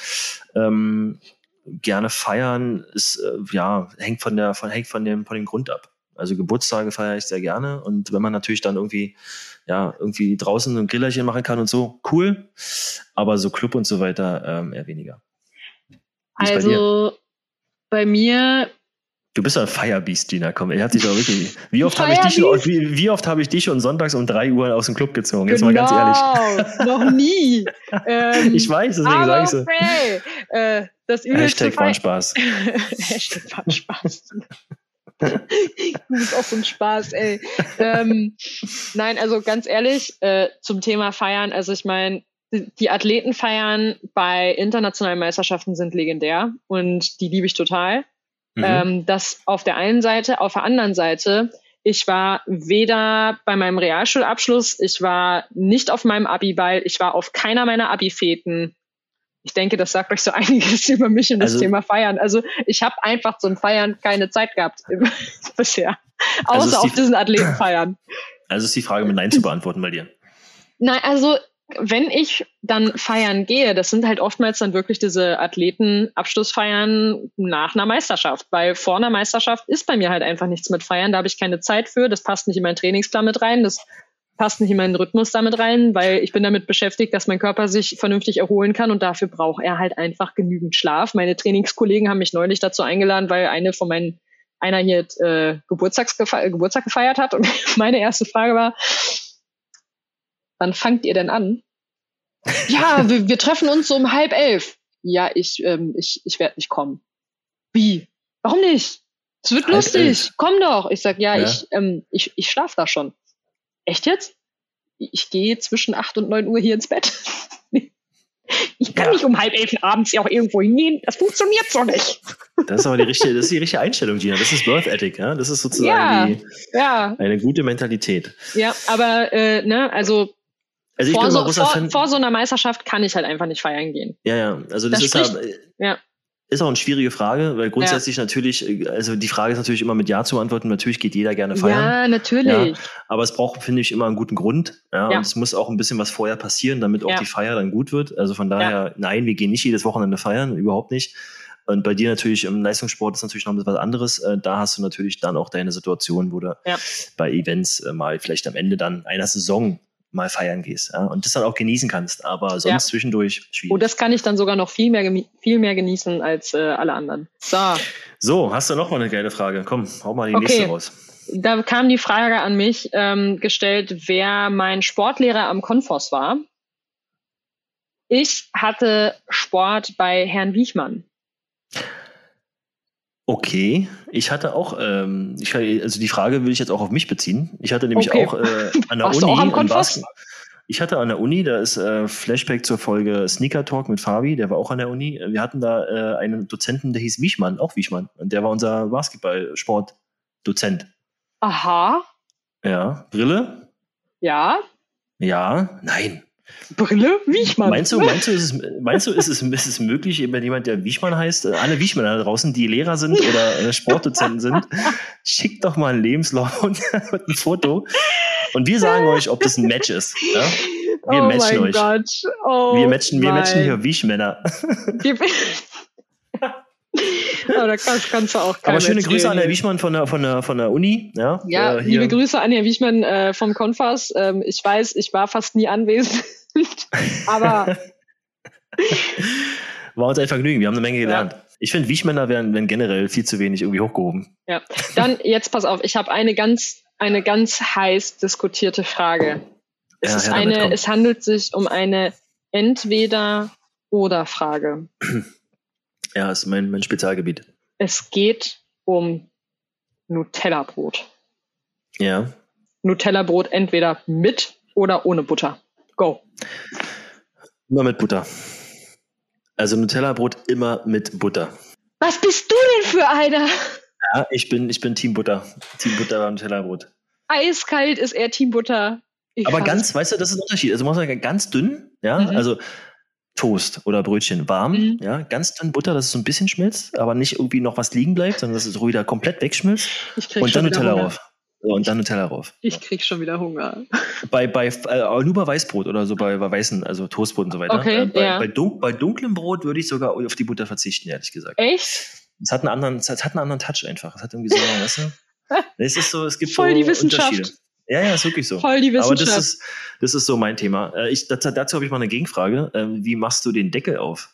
Ähm, gerne feiern ist, äh, ja, hängt von der, von, hängt von dem, von dem Grund ab. Also Geburtstage feiere ich sehr gerne. Und wenn man natürlich dann irgendwie, ja, irgendwie draußen ein Grillerchen machen kann und so, cool. Aber so Club und so weiter ähm, eher weniger. also bei, bei, mir. Du bist ein Firebeast, Gina. Komm, er hat sich doch wirklich. Wie oft habe ich dich schon, wie, wie oft habe ich dich schon sonntags um drei Uhr aus dem Club gezogen? Jetzt genau, mal ganz ehrlich. Genau, noch nie. [LAUGHS] ähm, ich weiß, deswegen sage ich so. Okay. Äh, das Hashtag war Spaß. [LAUGHS] Hashtag war Spaß [LAUGHS] das ist auch so ein Spaß, ey. ähm, nein, also ganz ehrlich, äh, zum Thema Feiern, also ich meine, die Athletenfeiern bei internationalen Meisterschaften sind legendär und die liebe ich total. Mhm. Ähm, das auf der einen Seite, auf der anderen Seite, ich war weder bei meinem Realschulabschluss, ich war nicht auf meinem Abi-Ball, ich war auf keiner meiner Abi-Feten ich denke, das sagt euch so [LAUGHS] einiges über mich und das also, Thema Feiern. Also ich habe einfach zum Feiern keine Zeit gehabt [LAUGHS] bisher. Außer also auf diesen Athletenfeiern. [CLEARS THROAT] Also ist die Frage mit Nein zu beantworten bei dir. Nein, also wenn ich dann feiern gehe, das sind halt oftmals dann wirklich diese Athletenabschlussfeiern nach einer Meisterschaft. Weil vor einer Meisterschaft ist bei mir halt einfach nichts mit Feiern. Da habe ich keine Zeit für. Das passt nicht in meinen Trainingsplan mit rein. Das passt nicht in meinen Rhythmus damit rein, weil ich bin damit beschäftigt, dass mein Körper sich vernünftig erholen kann und dafür braucht er halt einfach genügend Schlaf. Meine Trainingskollegen haben mich neulich dazu eingeladen, weil eine von meinen einer hier äh, Geburtstags Geburtstag gefeiert hat und [LAUGHS] meine erste Frage war, wann fangt ihr denn an? [LAUGHS] ja, wir, wir, treffen uns so um halb elf. Ja, ich, ähm, ich, ich werde nicht kommen. Wie? Warum nicht? Es wird halb lustig. Elf. Komm doch. Ich sag, ja, ja. ich, ähm, ich, ich schlaf da schon echt jetzt? Ich gehe zwischen 8 und 9 Uhr hier ins Bett. [LAUGHS] Ich kann ja. nicht um halb elf abends ja auch irgendwo hingehen. Das funktioniert so nicht. Das ist aber die richtige, das ist die richtige Einstellung, Gina. Das ist Birth Ethic, ja. Das ist sozusagen ja, die, ja. eine gute Mentalität. Ja, aber äh, ne, also Also vor, so, vor, vor, so, einer Meisterschaft kann ich halt einfach nicht feiern gehen. Ja, ja. Also das, das ist spricht, ja, ist auch eine schwierige Frage, weil grundsätzlich ja. natürlich, also die Frage ist natürlich immer mit Ja zu beantworten. Natürlich geht jeder gerne feiern. Ja, natürlich. Ja, aber es braucht, finde ich, immer einen guten Grund. Ja, ja. Und es muss auch ein bisschen was vorher passieren, damit auch die Feier dann gut wird. Also von daher, nein, wir gehen nicht jedes Wochenende feiern, überhaupt nicht. Und bei dir natürlich im Leistungssport ist natürlich noch was anderes. Äh, da hast du natürlich dann auch deine Situation, wo du bei Events äh, mal vielleicht am Ende dann einer Saison mal feiern gehst ja, und das dann auch genießen kannst, aber sonst ja. zwischendurch schwierig. Oh, das kann ich dann sogar noch viel mehr, viel mehr genießen als äh, alle anderen. So. So, hast du noch mal eine geile Frage? Komm, hau mal die okay. nächste raus. Da kam die Frage an mich ähm, gestellt, wer mein Sportlehrer am Konfos war. Ich hatte Sport bei Herrn Wiechmann. Okay, ich hatte auch, ähm, ich, also die Frage will ich jetzt auch auf mich beziehen. Ich hatte nämlich okay. auch äh, [LAUGHS] an der Uni. Auch ich hatte an der Uni, da ist äh, Flashback zur Folge Sneaker Talk mit Fabi, der war auch an der Uni. Wir hatten da äh, einen Dozenten, der hieß Wiechmann, auch Wiechmann. Und der war unser Basketball-Sport-Dozent. Aha. Ja. Brille? Ja. Ja. Nein. Brille Wiechmann. Meinst du, meinst du, ist es, meinst du, ist es, ist es möglich, wenn jemand, der Wiechmann heißt, äh, alle Wiechmänner da draußen, die Lehrer sind oder äh, Sportdozenten sind, [LAUGHS] schickt doch mal einen Lebenslauf und [LAUGHS] ein Foto. Und wir sagen euch, ob das ein Match ist. Ja? Wir oh matchen euch. Oh wir matchen, wir matchen hier Wiechmänner. [LAUGHS] Aber da kannst, kannst, du auch Aber schöne Grüße an Herrn Wiechmann von der, von der, von der Uni. Ja, ja äh, liebe Grüße an Herrn Wiechmann äh, vom Confas. Ähm, ich weiß, ich war fast nie anwesend. Aber. [LAUGHS] War uns ein Vergnügen, wir haben eine Menge gelernt. Ja. Ich finde, Wiechmänner werden, werden generell viel zu wenig irgendwie hochgehoben. Ja, dann jetzt pass auf, ich habe eine ganz, eine ganz heiß diskutierte Frage. Es, ja, ist eine, es handelt sich um eine Entweder-Oder-Frage. [CLEARS THROAT] Ja, ist mein, mein Spezialgebiet. Es geht um Nutella-Brot. Ja. Nutella-Brot entweder mit oder ohne Butter. Go. Immer mit Butter. Also Nutella-Brot immer mit Butter. Was bist du denn für einer? Ja, ich bin, ich bin Team Butter. Team Butter beim Nutella-Brot. Eiskalt ist eher Team Butter. Ich Aber ganz, weißt du, das ist ein Unterschied. Also man muss sagen, ganz dünn, ja, mhm. also Toast oder Brötchen warm, mhm. ja, ganz dünn Butter, dass es so ein bisschen schmilzt, aber nicht irgendwie noch was liegen bleibt, sondern dass es ruhig komplett wegschmilzt. Und dann Nutella drauf. Und dann Nutella drauf. Ich krieg schon wieder Hunger. Bei, bei, äh, nur bei Weißbrot oder so, bei, bei weißen, also Toastbrot und so weiter. Okay, äh, bei, ja. bei, dun bei, dunklem Brot würde ich sogar auf die Butter verzichten, ehrlich gesagt. Echt? Es hat einen anderen, es hat einen anderen Touch einfach. Es hat irgendwie so, weißt du? [LAUGHS] Es ist so, es gibt Voll so die Wissenschaft. Ja, ja, ist wirklich so. Voll die Wissenschaft. Aber das ist, das ist so mein Thema. Äh, ich, dazu, dazu habe ich mal eine Gegenfrage. Ähm, wie machst du den Deckel auf?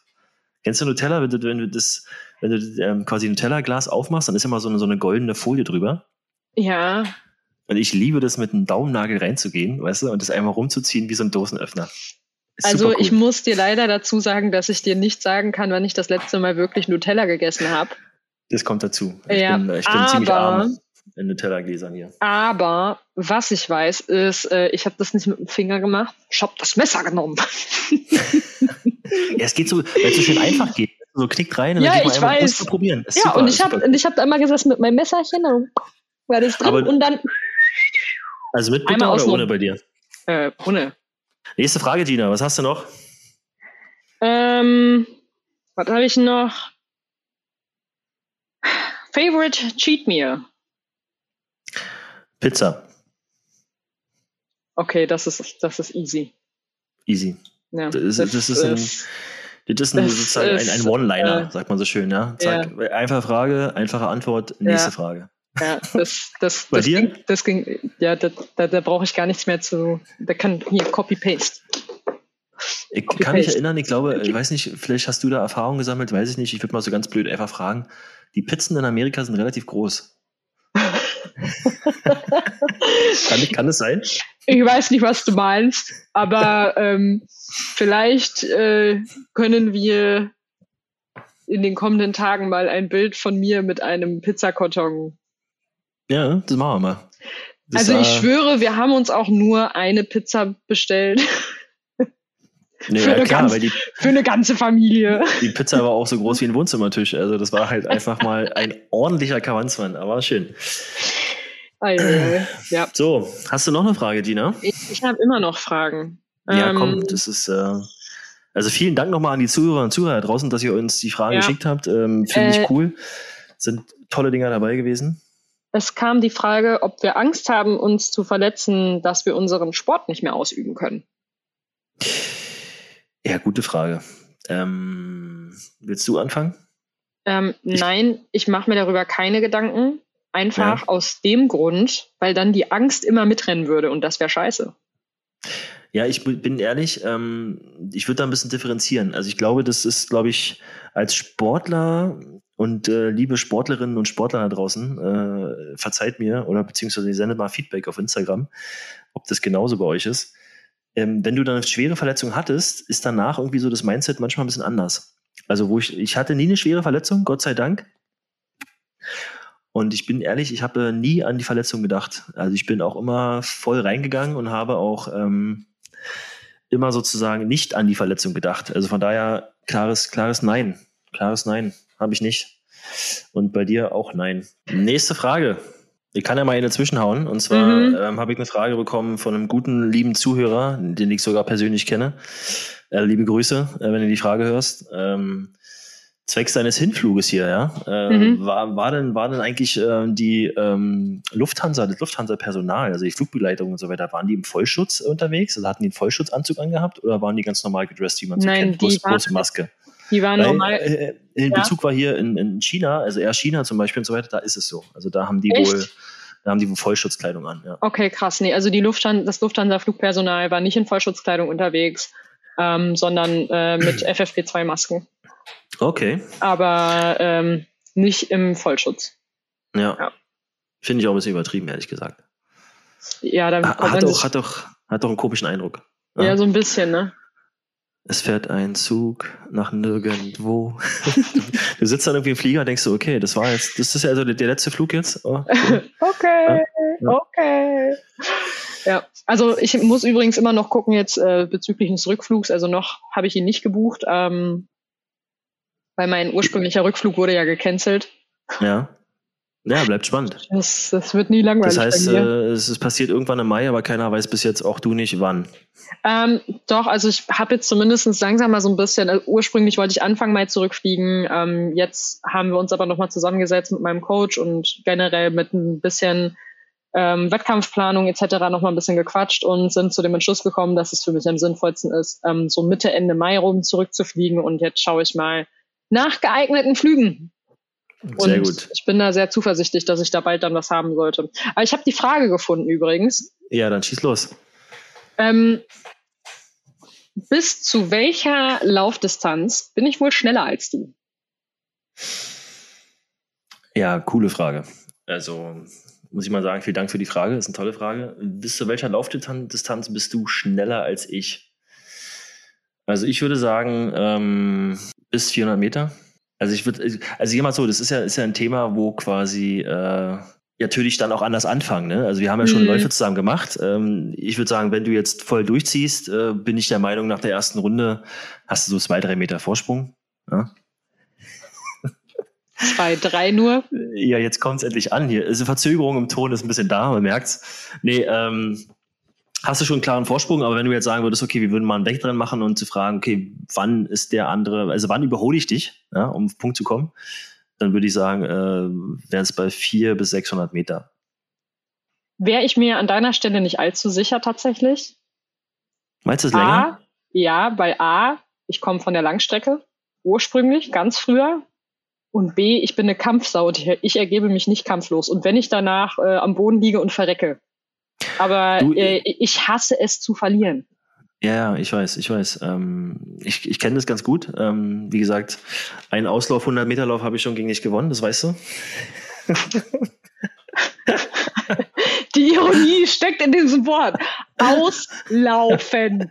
Kennst du Nutella, wenn du, wenn du das, wenn du ähm, quasi ein Nutella-Glas aufmachst, dann ist immer so eine, so eine goldene Folie drüber. Ja. Und ich liebe das, mit einem Daumennagel reinzugehen, weißt du, und das einmal rumzuziehen wie so ein Dosenöffner. Ist also cool. ich muss dir leider dazu sagen, dass ich dir nicht sagen kann, wann ich das letzte Mal wirklich Nutella gegessen habe. Das kommt dazu. Ich ja, bin, ich bin aber, ziemlich arm in Nutella-Gläsern hier. Aber was ich weiß, ist, äh, ich habe das nicht mit dem Finger gemacht, ich habe das Messer genommen. [LAUGHS] ja, es geht so, weil es so schön einfach geht. So knickt rein und ja, dann geht man ich einmal weiß. probieren. ja, super, und ich habe hab einmal gesagt, mit meinem Messerchen, dann war das drin aber, und dann also mit Butter oder ohne bei dir? Äh, ohne. Nächste Frage, Gina. Was hast du noch? Ähm, was habe ich noch? Favorite Cheat Meal? Pizza. Okay, das ist, das ist easy. Easy. Ja, das, das, das, ist, ein, das ist, ein, sozusagen ein, ein One-Liner, äh, sagt man so schön. Ja? Zack, ja. Einfache Frage, einfache Antwort, nächste ja. Frage. Ja, das, das, Bei das, dir? Ging, das ging, ja, da, da, da brauche ich gar nichts mehr zu, da kann hier Copy-Paste. Ich Copy kann mich erinnern, ich glaube, ich weiß nicht, vielleicht hast du da Erfahrung gesammelt, weiß ich nicht. Ich würde mal so ganz blöd einfach fragen. Die Pizzen in Amerika sind relativ groß. [LAUGHS] kann, ich, kann es sein? Ich weiß nicht, was du meinst, aber ähm, vielleicht äh, können wir in den kommenden Tagen mal ein Bild von mir mit einem Pizzakarton ja, das machen wir mal. Das also ich schwöre, wir haben uns auch nur eine Pizza bestellt. [LAUGHS] Nee, für, ja, klar, ganz, weil die, für eine ganze Familie. Die Pizza war auch so groß wie ein Wohnzimmertisch. Also das war halt [LAUGHS] einfach mal ein ordentlicher Kavanzmann, aber schön. [CLEARS THROAT] Ja. So, hast du noch eine Frage, Dina? Ich, ich habe immer noch Fragen. Ja, ähm, komm, das ist. Äh, also vielen Dank nochmal an die Zuhörer und Zuhörer draußen, dass ihr uns die Fragen ja. geschickt habt. Ähm, Finde äh, ich cool. Sind tolle Dinger dabei gewesen. Es kam die Frage, ob wir Angst haben, uns zu verletzen, dass wir unseren Sport nicht mehr ausüben können. Ja, gute Frage. Ähm, willst du anfangen? Ähm, ich nein, ich mache mir darüber keine Gedanken. Einfach ja. aus dem Grund, weil dann die Angst immer mitrennen würde und das wäre scheiße. Ja, ich bin ehrlich, ähm, ich würde da ein bisschen differenzieren. Also ich glaube, das ist, glaube ich, als Sportler und äh, liebe Sportlerinnen und Sportler da draußen, äh, verzeiht mir oder beziehungsweise sendet mal Feedback auf Instagram, ob das genauso bei euch ist. Ähm, wenn du dann eine schwere Verletzung hattest, ist danach irgendwie so das Mindset manchmal ein bisschen anders. Also wo ich, ich hatte nie eine schwere Verletzung, Gott sei Dank. Und ich bin ehrlich, ich habe nie an die Verletzung gedacht. Also ich bin auch immer voll reingegangen und habe auch ähm, immer sozusagen nicht an die Verletzung gedacht. Also von daher klares, klares Nein. Klares Nein. Habe ich nicht. Und bei dir auch nein. Nächste Frage. Ich kann ja mal eine zwischenhauen. Und zwar mhm. ähm, habe ich eine Frage bekommen von einem guten, lieben Zuhörer, den ich sogar persönlich kenne. Äh, liebe Grüße, äh, wenn du die Frage hörst. Ähm, zwecks deines Hinfluges hier, ja, äh, mhm. war, war denn, war denn eigentlich äh, die ähm, Lufthansa, das Lufthansa-Personal, also die Flugbegleitung und so weiter, waren die im Vollschutz unterwegs? Also hatten die einen Vollschutzanzug angehabt oder waren die ganz normal gedresst, wie man so Nein, kennt? Die große, große Maske. Die waren Weil, normal. Äh, in ja. Bezug war hier in, in China, also eher China zum Beispiel und so weiter, da ist es so. Also da haben die Echt? wohl, da haben die wohl Vollschutzkleidung an. Ja. Okay, krass. Nee, also die Lufthansa, das Lufthansa-Flugpersonal war nicht in Vollschutzkleidung unterwegs, ähm, sondern äh, mit [CLEARS THROAT] FFP2-Masken. Okay. Aber ähm, nicht im Vollschutz. Ja. ja. Finde ich auch ein bisschen übertrieben, ehrlich gesagt. Ja, dann hat, hat, auch, hat, doch, hat doch einen komischen Eindruck. Ja, ja so ein bisschen, ne? Es fährt ein Zug nach nirgendwo. [LAUGHS] du sitzt dann irgendwie im Flieger und denkst so, okay, das war jetzt, das ist ja also der, letzte Flug jetzt. Oh, okay, [LAUGHS] okay, ja. okay. Ja, also ich muss übrigens immer noch gucken jetzt äh, bezüglich des Rückflugs. Also noch habe ich ihn nicht gebucht, ähm, weil mein ursprünglicher Rückflug wurde ja gecancelt. Ja. Ja, bleibt spannend. Das, das wird nie langweilig. Das heißt, äh, es ist passiert irgendwann im Mai, aber keiner weiß bis jetzt, auch du nicht, wann. Ähm, doch, also ich habe jetzt zumindest langsam mal so ein bisschen, also ursprünglich wollte ich Anfang Mai zurückfliegen. Ähm, jetzt haben wir uns aber nochmal zusammengesetzt mit meinem Coach und generell mit ein bisschen ähm, Wettkampfplanung etc. nochmal ein bisschen gequatscht und sind zu dem Entschluss gekommen, dass es für mich am sinnvollsten ist, ähm, so Mitte, Ende Mai rum zurückzufliegen. Und jetzt schaue ich mal nach geeigneten Flügen. Sehr gut. Ich bin da sehr zuversichtlich, dass ich da bald dann was haben sollte. Aber ich habe die Frage gefunden übrigens. Ja, dann schieß los. Ähm, bis zu welcher Laufdistanz bin ich wohl schneller als du? Ja, coole Frage. Also muss ich mal sagen, vielen Dank für die Frage. Das ist eine tolle Frage. Bis zu welcher Laufdistanz bist du schneller als ich? Also ich würde sagen, ähm, bis 400 Meter. Also ich würde, also jemand so, das ist ja, ist ja ein Thema, wo quasi äh, natürlich dann auch anders anfangen. Ne? Also wir haben ja schon mhm. Läufe zusammen gemacht. Ähm, ich würde sagen, wenn du jetzt voll durchziehst, äh, bin ich der Meinung, nach der ersten Runde hast du so zwei, drei Meter Vorsprung. Ja? Zwei, drei nur? Ja, jetzt kommt es endlich an hier. Also Verzögerung im Ton ist ein bisschen da, man merkt's. Nee, ähm, hast du schon einen klaren Vorsprung, aber wenn du jetzt sagen würdest, okay, wir würden mal einen Weg drin machen und zu fragen, okay, wann ist der andere, also wann überhole ich dich, ja, um auf Punkt zu kommen, dann würde ich sagen, äh, wären es bei 400 bis 600 Meter. Wäre ich mir an deiner Stelle nicht allzu sicher tatsächlich? Meinst du es länger? Ja, weil A, ich komme von der Langstrecke, ursprünglich, ganz früher. Und B, ich bin eine Kampfsau, ich ergebe mich nicht kampflos. Und wenn ich danach äh, am Boden liege und verrecke, aber du, äh, ich hasse es zu verlieren. Ja, ich weiß, ich weiß. Ähm, ich ich kenne das ganz gut. Ähm, wie gesagt, einen Auslauf, 100 Meter Lauf habe ich schon gegen dich gewonnen, das weißt du. [LAUGHS] Die Ironie steckt in diesem Wort. Auslaufen.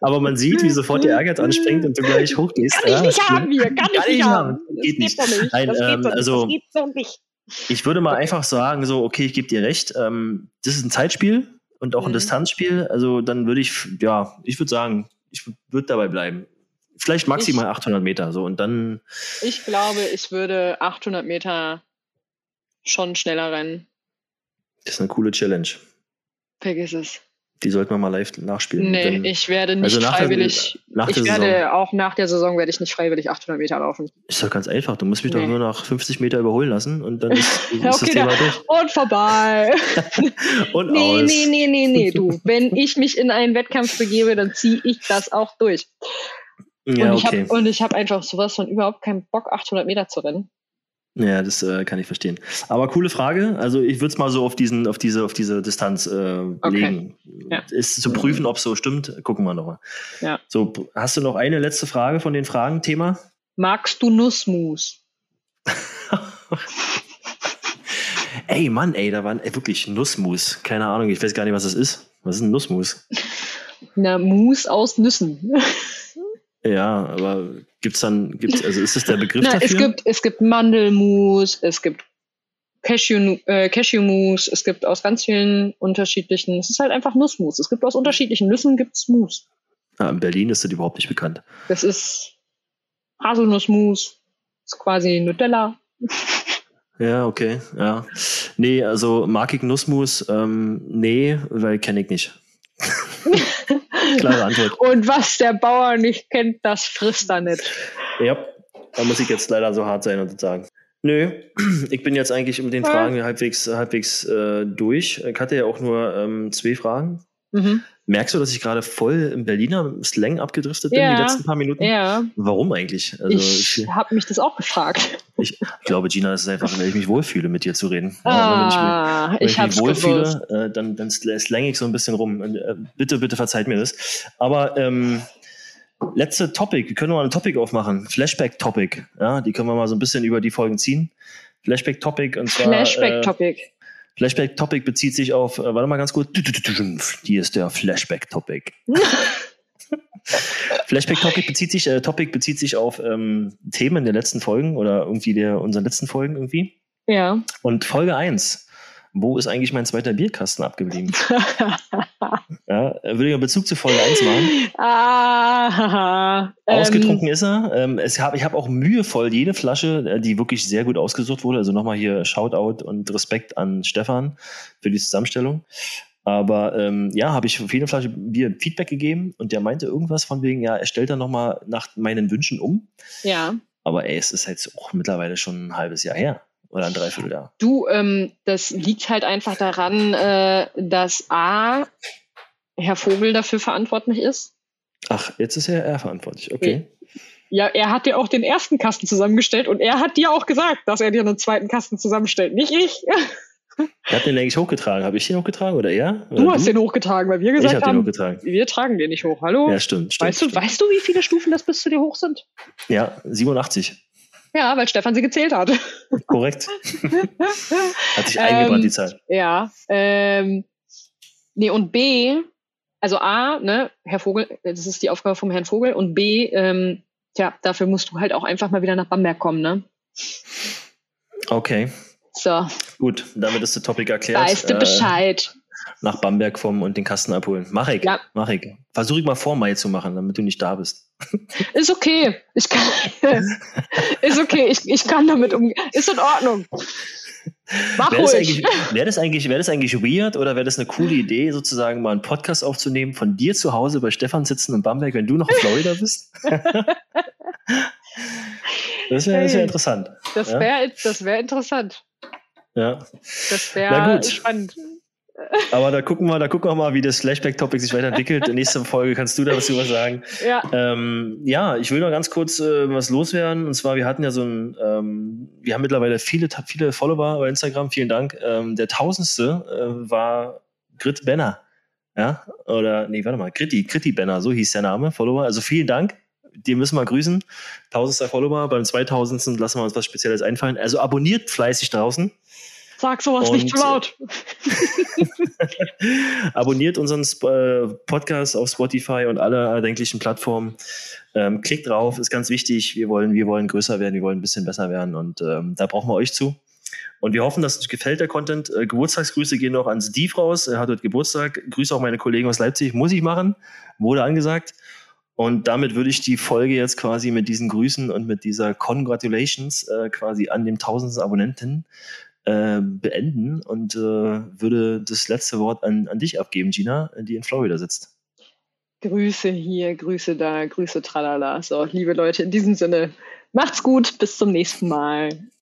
Aber man sieht, wie sofort der Ehrgeiz anspringt und du gleich hochgehst. Kann ich nicht haben hier, kann, kann ich nicht haben. haben. Geht nicht. nicht. Nein, das ähm, so also, nicht. so nicht. Ich würde mal einfach sagen, so, okay, ich gebe dir recht. Ähm, das ist ein Zeitspiel und auch ein mhm. Distanzspiel. Also dann würde ich, ja, ich würde sagen, ich würde dabei bleiben. Vielleicht maximal ich, 800 Meter, so und dann. Ich glaube, ich würde 800 Meter schon schneller rennen. Das ist eine coole Challenge. Vergiss es. Die sollten wir mal live nachspielen. Nee, Wenn, ich werde nicht also nach freiwillig. Der, ich werde Saison. auch nach der Saison werde ich nicht freiwillig 800 Meter laufen. Ist doch ganz einfach. Du musst mich nee. doch nur nach 50 Meter überholen lassen und dann ist, [LAUGHS] ist okay, das Thema durch. Und vorbei. [LAUGHS] und nee, aus. nee, nee, nee, nee, du. [LAUGHS] Wenn ich mich in einen Wettkampf begebe, dann ziehe ich das auch durch. Ja, und ich okay. habe hab einfach sowas von überhaupt keinen Bock, 800 Meter zu rennen. Ja, das äh, kann ich verstehen. Aber coole Frage. Also ich würde es mal so auf diesen, auf diese, auf diese Distanz äh, okay. legen. Ja. Ist zu prüfen, ob es so stimmt. Gucken wir nochmal. Ja. So, hast du noch eine letzte Frage von den Fragen? Thema? Magst du Nussmus? [LAUGHS] ey, Mann, ey, da waren ey, wirklich Nussmus. Keine Ahnung, ich weiß gar nicht, was das ist. Was ist ein Nussmus? Na, Mus aus Nüssen. [LAUGHS] Ja, aber gibt's dann, gibt's, also ist das der Begriff [LAUGHS] Na, dafür? Es gibt, es gibt Mandelmus, es gibt Cashew, äh, Cashewmus, es gibt aus ganz vielen unterschiedlichen, es ist halt einfach Nussmus. Es gibt aus unterschiedlichen Nüssen gibt's Mus. Ah, in Berlin ist das überhaupt nicht bekannt. Das ist Haselnussmus, ist quasi Nutella. Ja, okay, ja. Nee, also mag ich Nussmus? Ähm, nee, weil kenne ich nicht. [LAUGHS] Klare Antwort. [LAUGHS] Und was der Bauer nicht kennt, das frisst er nicht. Ja, da muss ich jetzt leider so hart sein und sagen. Nö, [CLEARS THROAT] ich bin jetzt eigentlich mit den Fragen halbwegs, halbwegs äh, durch. Ich hatte ja auch nur ähm, zwei Fragen. Mhm. Merkst du, dass ich gerade voll im Berliner Slang abgedriftet bin, ja, die letzten paar Minuten? Ja. Warum eigentlich? Also, ich, ich habe mich das auch gefragt. Ich, glaube, Gina, es ist einfach, weil ich mich wohlfühle, mit dir zu reden. Ah, wenn ich, wenn ich, mich wohlfühle, äh, dann, dann slang ich so ein bisschen rum. Äh, bitte, bitte verzeiht mir das. Aber ähm, letzte Topic, wir können mal ein Topic aufmachen. Flashback-Topic. Ja, die können wir mal so ein bisschen über die Folgen ziehen. Flashback-Topic und zwar. Flashback-Topic. Äh, Flashback-Topic bezieht sich auf, äh, warte mal ganz kurz, die ist der Flashback-Topic. [LAUGHS] Flashback-Topic bezieht sich, äh, Topic bezieht sich auf ähm, Themen der letzten Folgen oder irgendwie der unseren letzten Folgen irgendwie. Ja. Und Folge 1 wo ist eigentlich mein zweiter Bierkasten abgeblieben? [LAUGHS] ja, will ich einen Bezug zu Folge 1 machen? Ah, Ausgetrunken ähm, ist er. Ähm, es hab, ich habe auch mühevoll jede Flasche, äh, die wirklich sehr gut ausgesucht wurde. Also nochmal hier Shoutout und Respekt an Stefan für die Zusammenstellung. Aber ähm, ja, habe ich für jede Flasche Bier Feedback gegeben und der meinte irgendwas von wegen, ja, er stellt dann nochmal nach meinen Wünschen um. Ja. Aber ey, es ist jetzt auch mittlerweile schon ein halbes Jahr her. Oder ein Dreivierteljahr? Du, ähm, das liegt halt einfach daran, äh, dass A, Herr Vogel dafür verantwortlich ist. Ach, jetzt ist er, er verantwortlich, okay. Ja, er hat dir auch den ersten Kasten zusammengestellt und er hat dir auch gesagt, dass er dir einen zweiten Kasten zusammenstellt, nicht ich. [LAUGHS] Wer hat den eigentlich hochgetragen? Habe ich den hochgetragen oder er? Oder du hast du? den hochgetragen, weil wir gesagt ich hab haben, den hochgetragen. wir tragen den nicht hoch. Hallo? Ja, stimmt. stimmt weißt, du, stimmt. weißt du, wie viele Stufen das bis zu dir hoch sind? Ja, 87. Ja, weil Stefan sie gezählt hat. Korrekt. [LAUGHS] hat sich eingebrannt, ähm, die Zeit. Ja. Ähm, nee, und B, also A, ne, Herr Vogel, das ist die Aufgabe vom Herrn Vogel, und B, ähm, tja, dafür musst du halt auch einfach mal wieder nach Bamberg kommen, ne? Okay. So. Gut, damit ist der Topic erklärt. Weißt du äh, Bescheid nach Bamberg kommen und den Kasten abholen. Mach ich. Ja. Mach ich. Versuche ich mal vor Mai zu machen, damit du nicht da bist. [LAUGHS] Ist okay. Ich kann, [LAUGHS] ist okay. Ich, ich kann damit umgehen. Ist in Ordnung. Mach wäre ruhig. Das wäre das, eigentlich, wär das eigentlich weird oder wäre das eine coole [LAUGHS] Idee, sozusagen mal einen Podcast aufzunehmen, von dir zu Hause bei Stefan sitzen in Bamberg, wenn du noch in Florida bist? das wäre wär interessant. Das wäre ja? wär interessant. Ja. Das wäre spannend. Aber da gucken wir, da gucken wir mal, wie das Flashback-Topic sich weiterentwickelt. [LAUGHS] In nächster Folge kannst du da was drüber sagen. Ja. Ähm, ja, ich will noch ganz kurz äh, was loswerden. Und zwar, wir hatten ja so ein, ähm, wir haben mittlerweile viele, viele Follower bei Instagram. Vielen Dank. Ähm, der tausendste äh, war Grit Benner. Ja, oder, nee, warte mal, Gritti, Gritti Benner, so hieß der Name, Follower. Also vielen Dank. Die müssen wir grüßen. Tausendster Follower. Beim 2000. lassen wir uns was Spezielles einfallen. Also abonniert fleißig draußen. Sag sowas und, nicht zu laut. [LAUGHS] abonniert unseren äh, Podcast auf Spotify und alle erdenklichen Plattformen. Ähm, klickt drauf, ist ganz wichtig. Wir wollen, wir wollen größer werden, wir wollen ein bisschen besser werden und ähm, da brauchen wir euch zu. Und wir hoffen, dass euch gefällt der Content. Äh, Geburtstagsgrüße gehen noch an Steve raus. Er hat heute Geburtstag. Grüße auch meine Kollegen aus Leipzig. Muss ich machen. Wurde angesagt. Und damit würde ich die Folge jetzt quasi mit diesen Grüßen und mit dieser Congratulations äh, quasi an dem tausendsten Abonnenten äh, beenden und äh, würde das letzte Wort an, an dich abgeben, Gina, die in Florida sitzt. Grüße hier, Grüße da, Grüße tralala. So, liebe Leute, in diesem Sinne, macht's gut, bis zum nächsten Mal.